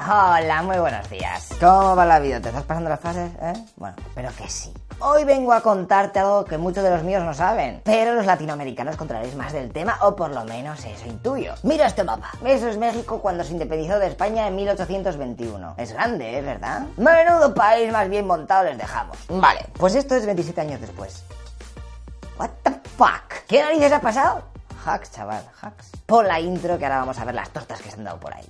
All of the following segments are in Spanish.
Hola, muy buenos días. ¿Cómo va la vida? ¿Te estás pasando las fases? ¿Eh? Bueno, espero que sí. Hoy vengo a contarte algo que muchos de los míos no saben, pero los latinoamericanos controlaréis más del tema, o por lo menos eso intuyo. Mira este mapa. Eso es México cuando se independizó de España en 1821. Es grande, ¿eh? ¿Verdad? Menudo país más bien montado les dejamos. Vale, pues esto es 27 años después. What the fuck? ¿Qué narices ha pasado? Hacks, chaval, hacks. Por la intro que ahora vamos a ver las tortas que se han dado por ahí.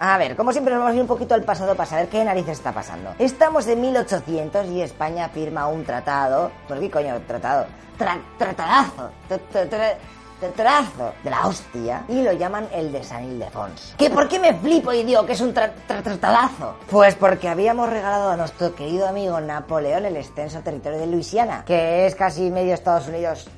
A ver, como siempre nos vamos a ir un poquito al pasado para saber qué narices está pasando. Estamos en 1800 y España firma un tratado. ¿Por qué coño tratado? Tra tratadazo. De la hostia y lo llaman el de San Ildefonso. ¿Qué? ¿Por qué me flipo y digo que es un tra tratadazo? Pues porque habíamos regalado a nuestro querido amigo Napoleón el extenso territorio de Luisiana, que es casi medio Estados Unidos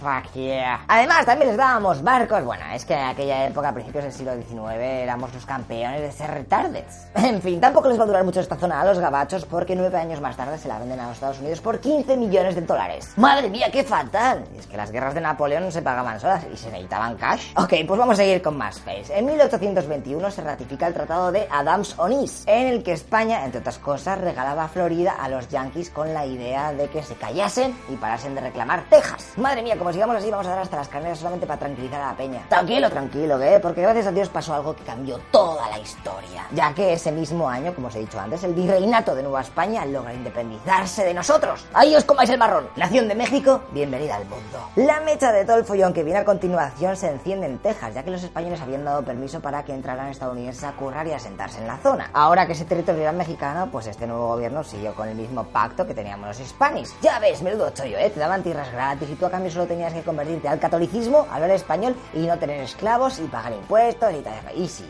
Fuck yeah. Además, también les dábamos barcos. Bueno, es que en aquella época, a principios del siglo XIX, éramos los campeones de ser retardes. En fin, tampoco les va a durar mucho esta zona a los gabachos porque nueve años más tarde se la venden a los Estados Unidos por 15 millones de dólares. ¡Madre mía, qué fatal! es que las guerras de Napoleón se pagaban solas y se necesitaban cash. Ok, pues vamos a seguir con más face. En 1821 se ratifica el Tratado de Adams-Onís, en el que España, entre otras cosas, regalaba Florida a los yankees con la idea de que se callasen y parasen de reclamar Texas. Madre mía, como sigamos así, vamos a dar hasta las carneras solamente para tranquilizar a la peña. Tranquilo, tranquilo, ¿eh? Porque gracias a Dios pasó algo que cambió toda la historia. Ya que ese mismo año, como os he dicho antes, el virreinato de Nueva España logra independizarse de nosotros. ¡Ahí os comáis el marrón! Nación de México, bienvenida al mundo. La mecha de todo el follón que viene a continuación se enciende en Texas, ya que los españoles habían dado permiso para que entraran estadounidenses a currar y a sentarse en la zona. Ahora que ese territorio era mexicano, pues este nuevo gobierno siguió con el mismo pacto que teníamos los hispanis. Ya ves, menudo chollo, ¿eh? Te daban tierras gratis y tú a cambio solo tenías que convertirte al catolicismo, hablar español y no tener esclavos y pagar impuestos y tal. Easy.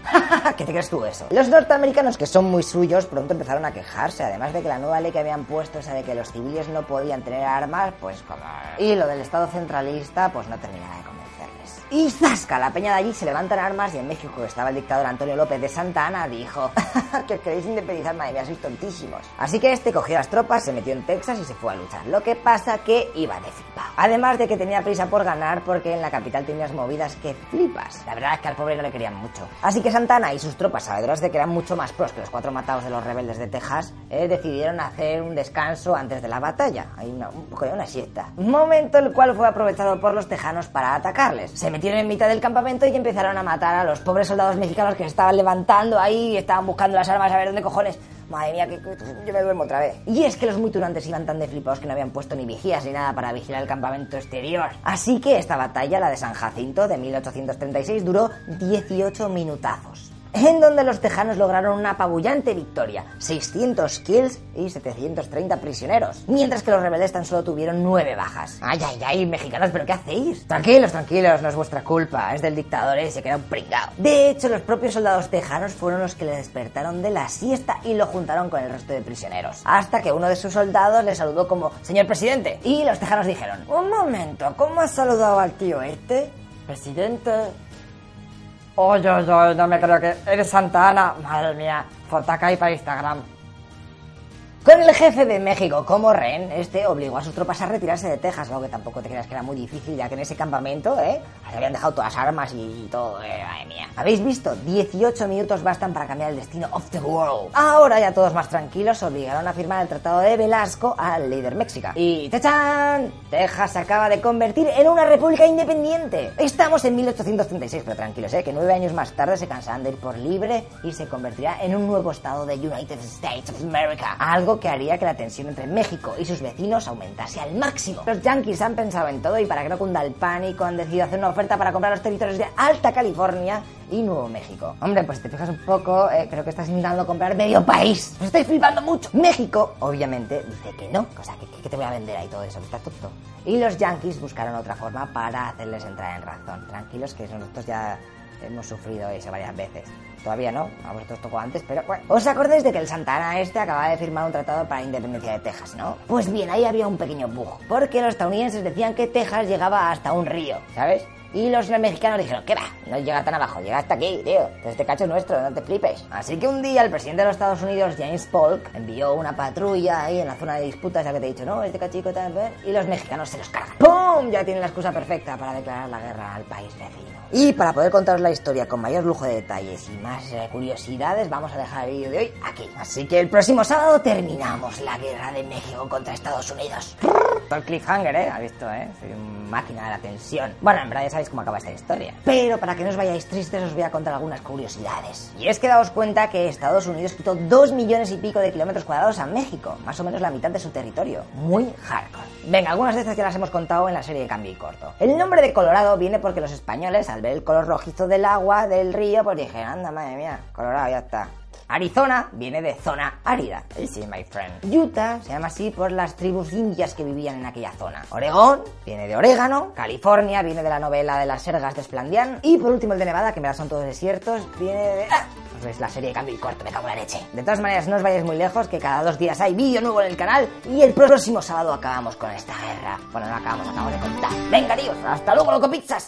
¿Qué te crees tú eso? Los norteamericanos, que son muy suyos, pronto empezaron a quejarse, además de que la nueva ley que habían puesto, esa de que los civiles no podían tener armas, pues como... Y lo del Estado centralista, pues no terminaba de convencerles. Y zasca, la peña de allí se levantan armas y en México estaba el dictador Antonio López de Santa Ana, dijo que os queréis independizar, madre mía, sois tontísimos. Así que este cogió las tropas, se metió en Texas y se fue a luchar. Lo que pasa que iba de flipa. Además de que tenía prisa por ganar porque en la capital tenías movidas que flipas. La verdad es que al pobre no le querían mucho. Así que Santana y sus tropas, sabedoras de que eran mucho más pros que los cuatro matados de los rebeldes de Texas, eh, decidieron hacer un descanso antes de la batalla. Hay una, un una siesta. Momento el cual fue aprovechado por los tejanos para atacarles. Se metieron en mitad del campamento y empezaron a matar a los pobres soldados mexicanos que se estaban levantando ahí y estaban buscando las armas a ver dónde cojones. Madre mía, que, yo me duermo otra vez. Y es que los muy turantes iban tan de flipados que no habían puesto ni vigías ni nada para vigilar el campamento exterior. Así que esta batalla, la de San Jacinto de 1836, duró 18 minutazos en donde los tejanos lograron una apabullante victoria, 600 kills y 730 prisioneros, mientras que los rebeldes tan solo tuvieron 9 bajas. Ay, ay, ay, mexicanos, ¿pero qué hacéis? Tranquilos, tranquilos, no es vuestra culpa, es del dictador ese que era un pringao. De hecho, los propios soldados tejanos fueron los que le despertaron de la siesta y lo juntaron con el resto de prisioneros, hasta que uno de sus soldados le saludó como señor presidente, y los tejanos dijeron, un momento, ¿cómo has saludado al tío este? Presidente, Oye, oye, no me creo que eres Santa Ana. Madre mía, fotaca ahí para Instagram. Con el jefe de México como Ren, este obligó a sus tropas a retirarse de Texas, algo que tampoco te creas que era muy difícil, ya que en ese campamento, ¿eh? Habían dejado todas las armas y todo, eh, mía. ¿Habéis visto? 18 minutos bastan para cambiar el destino of the world. Ahora ya todos más tranquilos obligaron a firmar el Tratado de Velasco al líder México. Y ¡tachan! Texas se acaba de convertir en una república independiente. Estamos en 1836, pero tranquilos, ¿eh? Que nueve años más tarde se cansarán de ir por libre y se convertirá en un nuevo estado de United States of America. Algo que haría que la tensión entre México y sus vecinos aumentase al máximo. Los yankees han pensado en todo y para que no cunda el pánico han decidido hacer una oferta para comprar los territorios de Alta California y Nuevo México. Hombre, pues si te fijas un poco, eh, creo que estás intentando comprar medio país. Me estoy flipando mucho. México, obviamente, dice que no. O sea, que te voy a vender ahí todo eso, que está tonto. Y los yankees buscaron otra forma para hacerles entrar en razón. Tranquilos que nosotros ya hemos sufrido eso varias veces. Todavía no, a vosotros tocó antes, pero. ¿Os acordáis de que el Santana este acaba de firmar un tratado para la independencia de Texas, no? Pues bien, ahí había un pequeño bug, porque los estadounidenses decían que Texas llegaba hasta un río, ¿sabes? Y los mexicanos dijeron, ¿qué va? No llega tan abajo, llega hasta aquí, tío. Este cacho es nuestro, no te flipes. Así que un día el presidente de los Estados Unidos, James Polk, envió una patrulla ahí en la zona de disputas, ya que te he dicho, no, este cachico tal, vez, y los mexicanos se los cargan. ¡Pum! Ya tienen la excusa perfecta para declarar la guerra al país vecino. Y para poder contaros la historia con mayor lujo de detalles y más eh, curiosidades, vamos a dejar el vídeo de hoy aquí. Así que el próximo sábado terminamos la guerra de México contra Estados Unidos. El cliffhanger, ¿eh? Ha visto, ¿eh? Soy una máquina de la tensión. Bueno, en verdad ya sabéis cómo acaba esta historia. Pero para que no os vayáis tristes os voy a contar algunas curiosidades. Y es que daos cuenta que Estados Unidos quitó 2 millones y pico de kilómetros cuadrados a México, más o menos la mitad de su territorio. Muy hardcore. Venga, algunas de estas ya las hemos contado en la serie de Cambio y Corto. El nombre de Colorado viene porque los españoles, al ver el color rojizo del agua del río, pues dijeron, anda, madre mía, Colorado, ya está. Arizona viene de zona árida. Sí, my friend. Utah se llama así por las tribus indias que vivían en aquella zona. Oregón viene de orégano. California viene de la novela de las sergas de Splandian. Y por último el de Nevada, que me la son todos desiertos, viene de... ¡Ah! Pues la serie de cambio y corto, me cago en la leche. De todas maneras, no os vayáis muy lejos, que cada dos días hay vídeo nuevo en el canal y el próximo sábado acabamos con esta guerra. Bueno, no acabamos, acabamos de contar. Venga, tíos, hasta luego, loco pizzas.